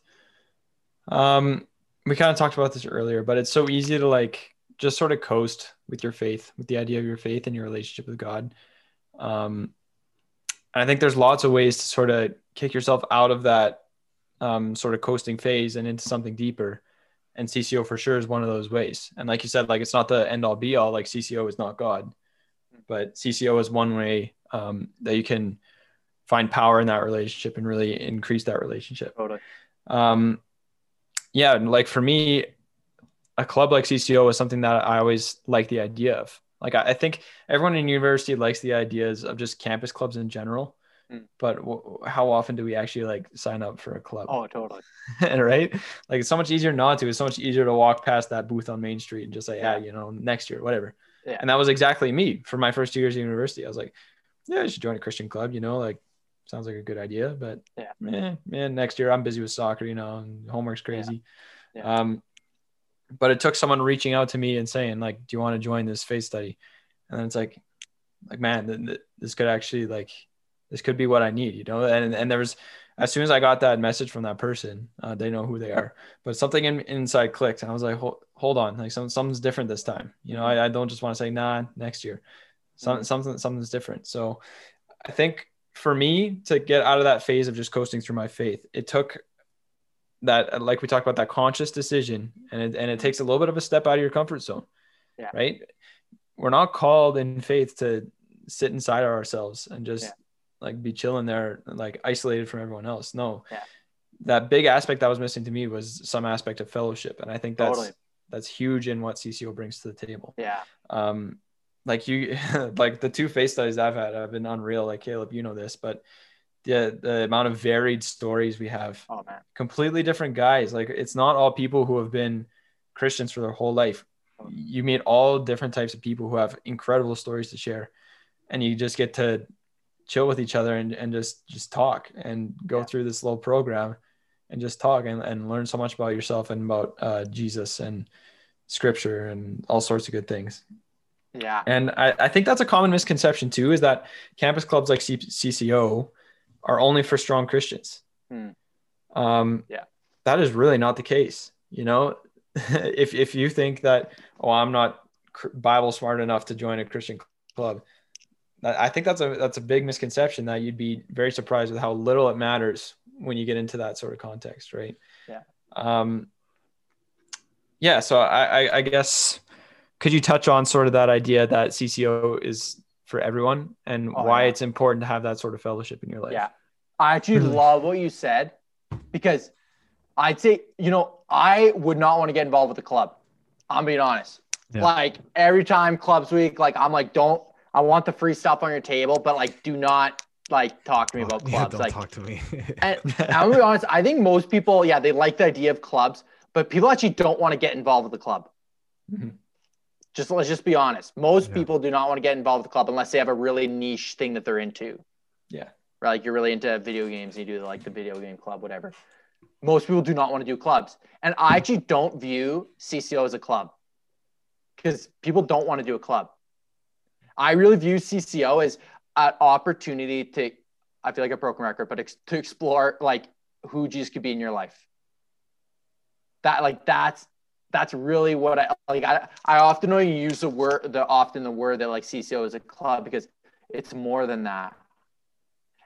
um, we kind of talked about this earlier, but it's so easy to like just sort of coast with your faith, with the idea of your faith and your relationship with God. Um, and I think there's lots of ways to sort of kick yourself out of that um, sort of coasting phase and into something deeper. And CCO for sure is one of those ways. And like you said, like it's not the end all be all. Like CCO is not God, but CCO is one way um, that you can find power in that relationship and really increase that relationship. Totally. Um, yeah, and like for me, a club like CCO is something that I always like the idea of. Like I, I think everyone in university likes the ideas of just campus clubs in general, Mm. but w- how often do we actually like sign up for a club? Oh, totally. right? Like it's so much easier not to. It's so much easier to walk past that booth on Main Street and just say, yeah, Yeah. you know, next year, whatever. Yeah. And that was exactly me for my first two years of university. I was like, yeah, I should join a Christian club, you know, like sounds like a good idea, but Yeah. man, man, next year I'm busy with soccer, you know, and homework's crazy. Yeah. Um, but it took someone reaching out to me and saying like, do you want to join this faith study? And then it's like, like, man, th- th- this could actually like, this could be what I need, you know? And, and there was, as soon as I got that message from that person, uh, they know who they are, but something in, inside clicked and I was like, hold, hold on, like some, something's different this time. You know, I, I don't just want to say, nah, next year, some, something, something's different. So I think for me to get out of that phase of just coasting through my faith, it took that, like we talked about that conscious decision and it, and it takes a little bit of a step out of your comfort zone, Yeah. right? We're not called in faith to sit inside of ourselves and just Yeah. like be chilling there, like isolated from everyone else. No, Yeah. that big aspect that was missing to me was some aspect of fellowship. And I think that's, Totally. that's huge in what CCO brings to the table Yeah. um like you like the two face studies i've had have been unreal. Like caleb you know this but the the amount of varied stories we have. Oh man. completely different guys. Like it's not all people who have been christians for their whole life. You meet all different types of people who have incredible stories to share and you just get to chill with each other and, and just just talk and go Yeah. through this little program and just talk and, and learn so much about yourself and about uh, jesus and scripture and all sorts of good things Yeah. and I, I think that's a common misconception too, is that campus clubs like C- CCO are only for strong Christians. Hmm. Um, Yeah. that is really not the case. You know, if if you think that oh I'm not Bible smart enough to join a Christian club, I think that's a that's a big misconception that you'd be very surprised with how little it matters when you get into that sort of context, right? Yeah. Um, yeah. So I, I, I guess could you touch on sort of that idea that CCO is for everyone and Oh, why yeah. it's important to have that sort of fellowship in your life? Yeah. I actually Mhm. love what you said because I'd say, you know, I would not want to get involved with the club. I'm being honest. Yeah. Like every time clubs week, like I'm like, don't, I want the free stuff on your table, but like, do not like talk to me about yeah, clubs. don't like, talk to me. and I'm gonna be honest, I think most people, yeah, they like the idea of clubs, but people actually don't want to get involved with the club. Mhm. Just let's just be honest. Most Yeah. people do not want to get involved with the club unless they have a really niche thing that they're into. Yeah. Right, like you're really into video games, you do like the video game club, whatever. Most people do not want to do clubs, and I actually don't view CCO as a club because people don't want to do a club. I really view CCO as an opportunity to, I feel like a broken record, but ex- to explore like who Jesus could be in your life. That like that's that's really what I like. I, I often don't use the word the often the word that like CCO is a club because it's more than that.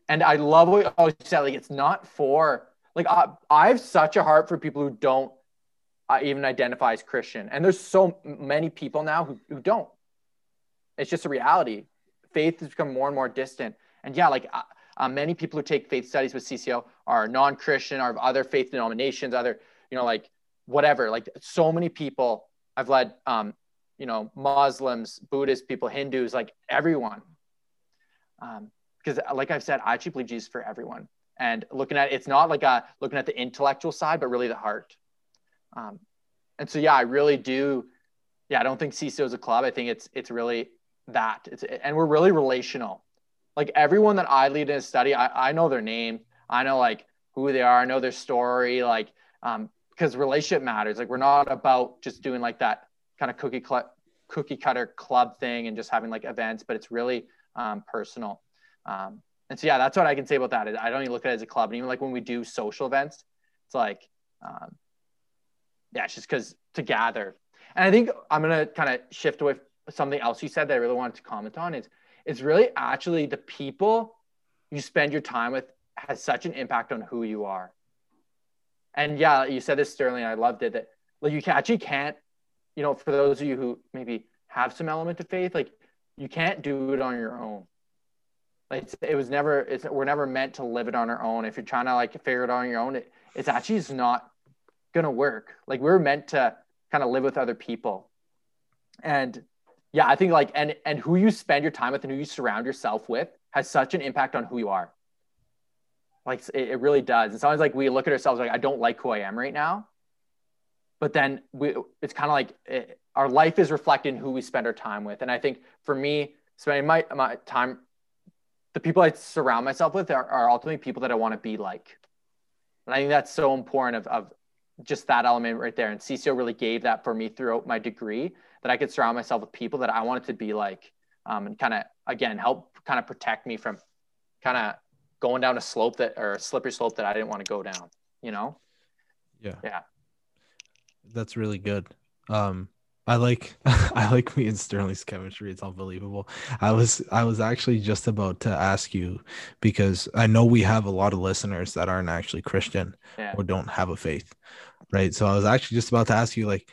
And I love what you always said. Like it's not for like I, I have such a heart for people who don't uh, even identify as Christian, and there's so many people now who who don't. It's just a reality. Faith has become more and more distant, and yeah, like. Uh, uh, many people who take faith studies with CCO are non-Christian, are of other faith denominations, other, you know, like whatever. Like so many people I've led, um, you know, Muslims, Buddhist people, Hindus, like everyone. Um, because like I've said, I actually believe Jesus for everyone. And looking at it's not like a looking at the intellectual side, but really the heart. Um, and so yeah, I really do. Yeah, I don't think CCO is a club. I think it's it's really that. It's and we're really relational. Like everyone that I lead in a study, I, I know their name. I know like who they are. I know their story. Like um, because relationship matters. Like we're not about just doing like that kind of cookie cl- cookie cutter club thing and just having like events, but it's really um, personal. Um, and so yeah, that's what I can say about that. I don't even look at it as a club. And even like when we do social events, it's like, um, yeah, it's just because to gather. And I think I'm gonna kind of shift away something else you said that I really wanted to comment on is it's really actually the people you spend your time with has such an impact on who you are and yeah, you said this, Sterling. I loved it. That like you can, actually can't, you know, for those of you who maybe have some element of faith, like you can't do it on your own. Like it was never, it's we're never meant to live it on our own. If you're trying to like figure it out on your own, it, it's actually just not gonna work. Like we're meant to kind of live with other people, and yeah, I think like and and who you spend your time with and who you surround yourself with has such an impact on who you are. Like it, it really does. And sometimes like we look at ourselves like I don't like who I am right now, but then we it's kind of like it, our life is reflected in who we spend our time with. And I think for me, spending my my time, the people I surround myself with are, are ultimately people that I want to be like. And I think that's so important of, of just that element right there. And CCO really gave that for me throughout my degree that I could surround myself with people that I wanted to be like, um, and kind of again help kind of protect me from kind of going down a slope that or a slippery slope that I didn't want to go down, you know? Yeah. Yeah. That's really good. Um I like I like me and Sterling's chemistry. It's unbelievable. I was I was actually just about to ask you because I know we have a lot of listeners that aren't actually Christian Yeah. or don't have a faith. Right. So I was actually just about to ask you like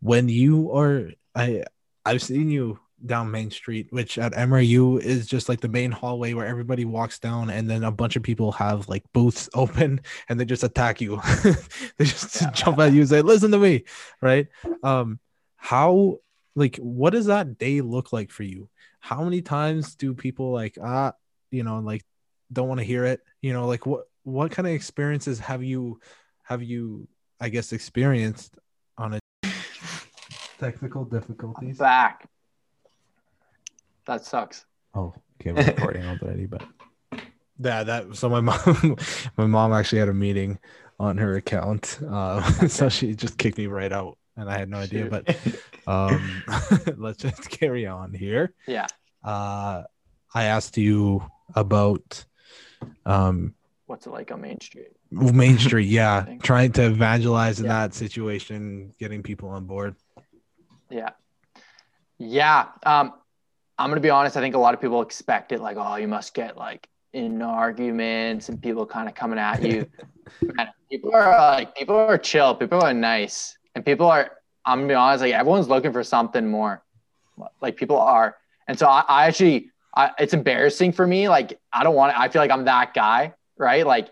when you are I I've seen you down Main Street, which at MRU is just like the main hallway where everybody walks down, and then a bunch of people have like booths open and they just attack you. they just Yeah. jump at you and say, "Listen to me," right? Um, how like what does that day look like for you? How many times do people like ah, you know, like don't want to hear it? You know, like what what kind of experiences have you have you I guess experienced on a technical difficulties? Back. That sucks. Oh, okay, we're recording already, but yeah, that so my mom, my mom actually had a meeting on her account, uh, so she just kicked me right out, and I had no idea. Shoot. But um, let's just carry on here. Yeah. Uh, I asked you about um What's it like on Main Street? Main Street, yeah, trying to evangelize in Yeah. that situation, getting people on board. Yeah. Yeah. Um, I'm gonna be honest, I think a lot of people expect it like, oh, you must get like in arguments and people kind of coming at you. People are like people are chill, people are nice, and people are I'm gonna be honest, like everyone's looking for something more. Like people are. And so I, I actually I, it's embarrassing for me. Like I don't want I feel like I'm that guy, right? Like,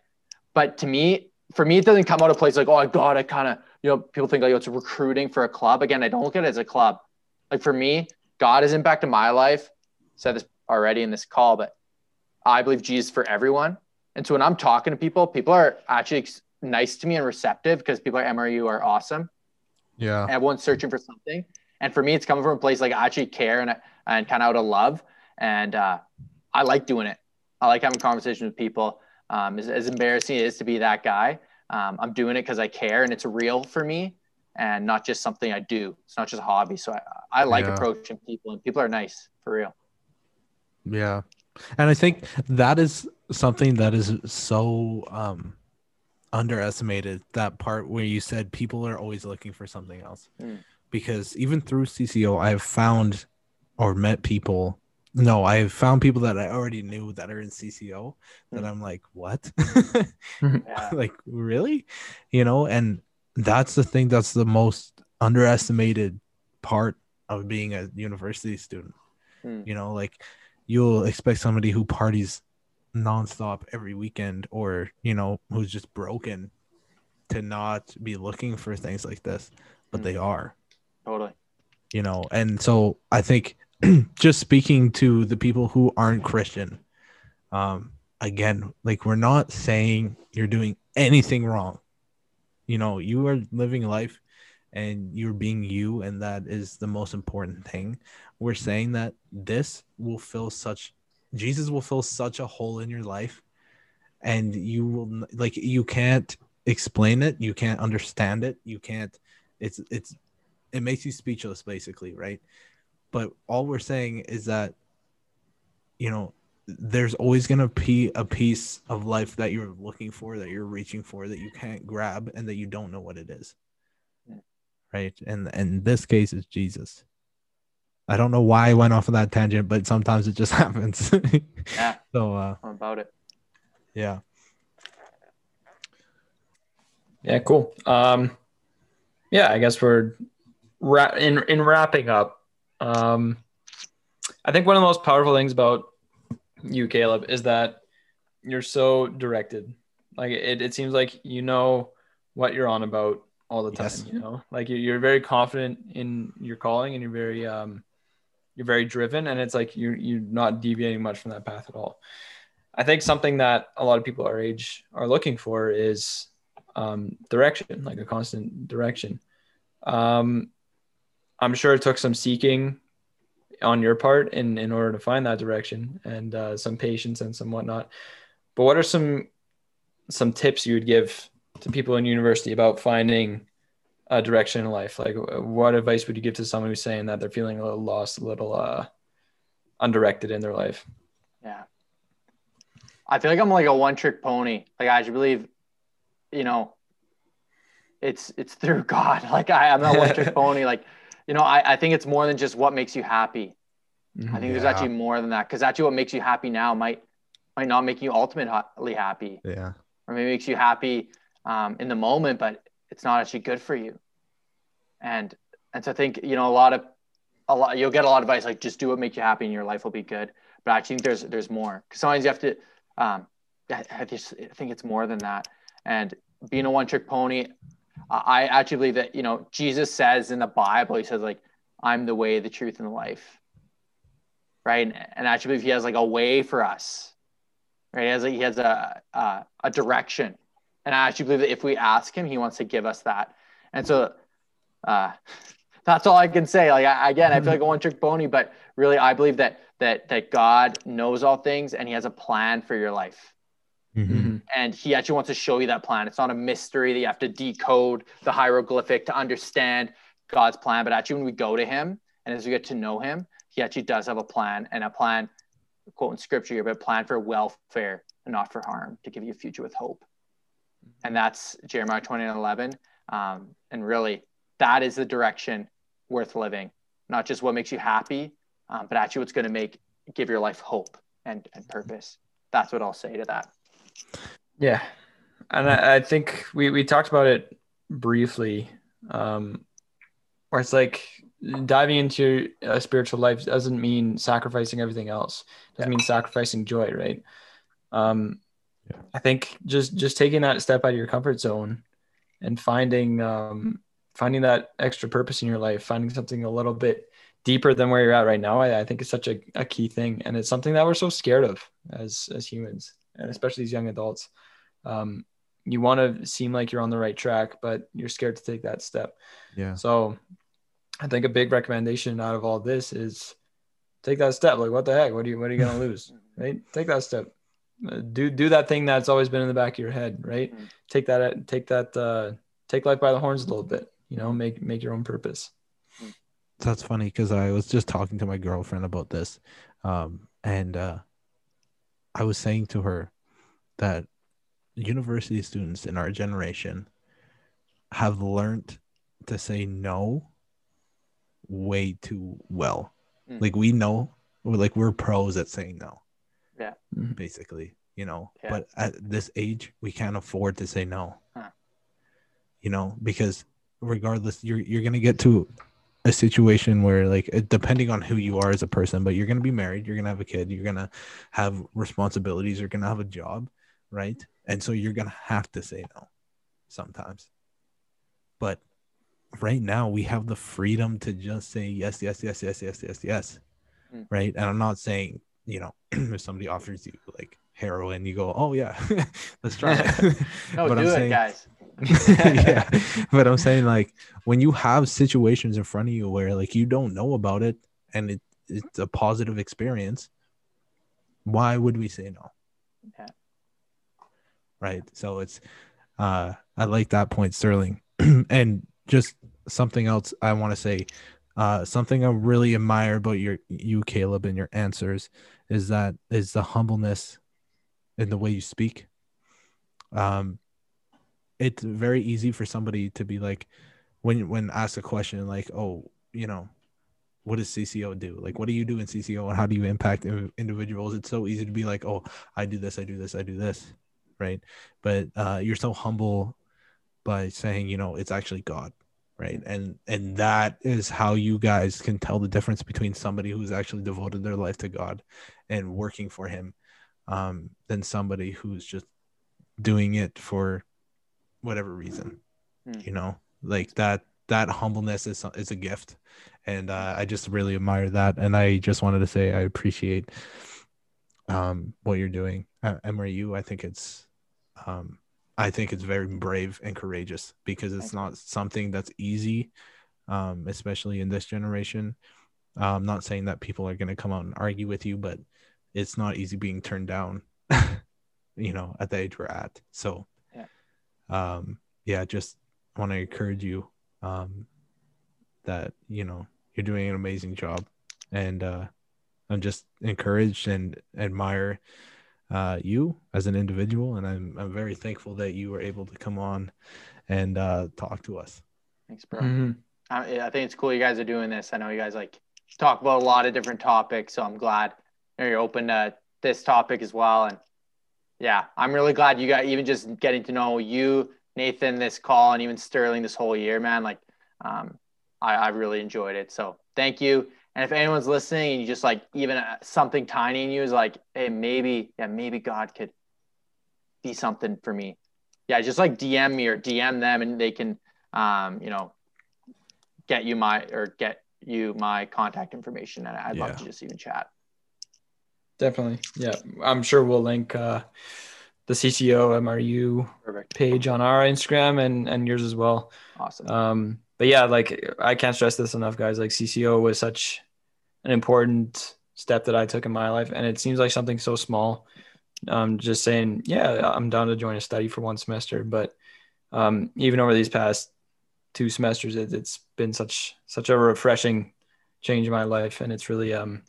but to me, for me, it doesn't come out of place like, oh God, I kind of, you know, people think like oh, it's recruiting for a club. Again, I don't look at it as a club. Like for me, God has impacted my life. Said this already in this call, but I believe Jesus for everyone. And so when I'm talking to people, people are actually nice to me and receptive because people at MRU are awesome. Yeah, Everyone's searching for something. And for me, it's coming from a place like I actually care and, and kind of out of love. And uh, I like doing it. I like having conversations with people. Um, as, as embarrassing it is to be that guy, um, I'm doing it because I care and it's real for me and not just something I do. It's not just a hobby. So I, I like Yeah. approaching people and people are nice for real. Yeah. And I think that is something that is so um underestimated that part where you said people are always looking for something else. Mm. Because even through CCO, I've found or met people. No, I've found people that I already knew that are in CCO that Mm. I'm like, what? Yeah. like, really? You know, and that's the thing that's the most underestimated part of being a university student. Mm. You know, like you'll expect somebody who parties nonstop every weekend or, you know, who's just broken to not be looking for things like this, but Mm. they are Totally. you know and so i think just speaking to the people who aren't christian um again like we're not saying you're doing anything wrong you know you are living life and you're being you and that is the most important thing. We're saying that this will fill such jesus will fill such a hole in your life and you will like you can't explain it you can't understand it you can't it's it's it makes you speechless basically right? But all we're saying is that you know there's always going to be a piece of life that you're looking for that you're reaching for that you can't grab and that you don't know what it is right and and in this case it's jesus i don't know why i went off of that tangent but sometimes it just happens Yeah. so uh I'm about it. yeah Yeah, cool. Um, yeah, I guess we're ra- in in wrapping up. Um, I think one of the most powerful things about you, Caleb, is that you're so directed. Like it, it seems like you know what you're on about all the time. Yes. You know, like you're, you're very confident in your calling, and you're very um, you're very driven, and it's like you're you're not deviating much from that path at all. I think something that a lot of people our age are looking for is um, direction, like a constant direction. Um, I'm sure it took some seeking on your part in, in order to find that direction and uh, some patience and some whatnot. But what are some some tips you would give to people in university about finding a direction in life? Like, what advice would you give to someone who's saying that they're feeling a little lost, a little uh, undirected in their life? Yeah. I feel like I'm like a one trick pony. Like I believe, you know, it's it's through God. Like I, I'm not one trick pony. Like, you know, I, I think it's more than just what makes you happy. I think there's actually more than that. Because actually what makes you happy now might might not make you ultimately happy. yeah Or maybe makes you happy um, in the moment, but it's not actually good for you. And and so I think, you know, a lot of a lot you'll get a lot of advice like just do what makes you happy and your life will be good. But I think there's there's more. Because sometimes you have to um I, I just I think it's more than that. And being a one trick pony, I actually believe that, you know, Jesus says in the Bible, he says like, I'm the way, the truth, and the life. Right. And, I actually believe he has like a way for us. Right. He has a, he has a, a a direction. And I actually believe that if we ask him, he wants to give us that. And so uh that's all I can say. Like I, again, I feel like a one trick pony, but really I believe that that that God knows all things and he has a plan for your life Mhm. and he actually wants to show you that plan. It's not a mystery that you have to decode the hieroglyphic to understand God's plan. But actually, when we go to him and as we get to know him, he actually does have a plan and a plan, quote in scripture here, but a plan for welfare and not for harm to give you a future with hope. And that's Jeremiah 20 and 11. Um, and really, that is the direction worth living, not just what makes you happy, um, but actually what's going to make give your life hope and, and purpose. That's what I'll say to that. Yeah. And I, I think we, we talked about it briefly, um, where it's like diving into a spiritual life doesn't mean sacrificing everything else. It doesn't mean sacrificing joy, right? Um, Yeah. I think just just taking that step out of your comfort zone and finding um, finding that extra purpose in your life, finding something a little bit deeper than where you're at right now, I, I think is such a, a key thing, and it's something that we're so scared of as as humans, and especially as young adults. Um, you want to seem like you're on the right track, but you're scared to take that step. yeah So I think a big recommendation out of all this is take that step. Like, what the heck? What are you, what are you going to lose? Right. Take that step. Uh, Do, do that thing that's always been in the back of your head. Right. Mhm. Take that, take that, uh, take life by the horns a little bit, you know, make, make your own purpose. that's funny because I was just talking to my girlfriend about this, um, and uh, I was saying to her that university students in our generation have learned to say no way too well. Mm. Like we know, we're like we're pros at saying no. Yeah. Mhm. Basically, you know. Yeah. But at this age, we can't afford to say no. Huh. You know, because regardless, you're you're gonna get to a situation where like depending on who you are as a person, but you're gonna be married, you're gonna have a kid, you're gonna have responsibilities, you're gonna have a job, right? And so you're gonna have to say no sometimes. But right now we have the freedom to just say yes, yes, yes, yes, yes, yes, yes. Mm. Right. And I'm not saying, you know, if somebody offers you like heroin, you go, Oh yeah, let's try it. No, But do I'm it, saying- guys. yeah. But I'm saying like when you have situations in front of you where like you don't know about it and it, it's a positive experience, why would we say no? Yeah. Right. So it's uh I like that point, Sterling. and just something else I want to say. Uh something I really admire about your you, Caleb, and your answers is that is the humbleness in the way you speak. Um it's very easy for somebody to be like when when asked a question like oh you know what does cco do? Like what do you do in cco and how do you impact individuals? It's so easy to be like oh i do this i do this i do this right? But uh you're so humble by saying you know it's actually god right? And and that is how you guys can tell the difference between somebody who's actually devoted their life to god and working for him um than somebody who's just doing it for whatever reason Hmm. you know like that that humbleness is is a gift. And uh, i just really admire that. And i just wanted to say i appreciate um what you're doing. Uh, mru i think it's um i think it's very brave and courageous because it's not something that's easy um especially in this generation. Uh, i'm not saying that people are going to come out and argue with you but it's not easy being turned down you know at the age we're at. So. Um yeah just want to encourage you um that you know you're doing an amazing job and uh i'm just encouraged and admire uh you as an individual and i'm i'm very thankful that you were able to come on and uh talk to us Thanks, bro. Mhm. I, I think it's cool you guys are doing this. I know you guys like talk about a lot of different topics, so I'm glad you're open to this topic as well. And yeah, I'm really glad you got even just getting to know you, Nathan, this call, and even Sterling this whole year, man. Like, um, I, I really enjoyed it. So thank you. And if anyone's listening and you just like even uh, something tiny in you is like, hey, maybe, yeah, maybe God could be something for me. Yeah, just like DM me or DM them, and they can, um, you know, get you my or get you my contact information, and I'd Yeah. love to just even chat. Definitely. Yeah. I'm sure we'll link uh, the CCO MRU Perfect. page on our Instagram and, and yours as well. Awesome. Um, but yeah, like I can't stress this enough, guys. Like CCO was such an important step that I took in my life, and it seems like something so small. Um, just saying, yeah, I'm down to join a study for one semester, but um, even over these past two semesters, it, it's been such such a refreshing change in my life, and it's really um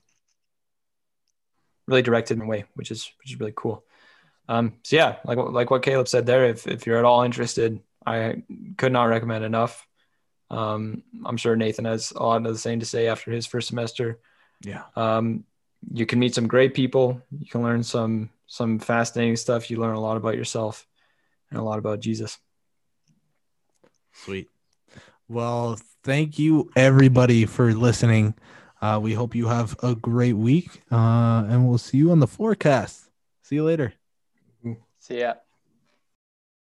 really directed in a way, which is which is really cool. Um, so yeah, like what- like what Caleb said there, if if you're at all interested, I could not recommend enough. Um, I'm sure Nathan has a lot of the same to say after his first semester. yeah Um, you can meet some great people. You can learn some some fascinating stuff. You learn a lot about yourself and a lot about Jesus. Sweet. Well, thank you everybody for listening. Uh, we hope you have a great week, uh, and we'll see you on the forecast. See you later. See ya.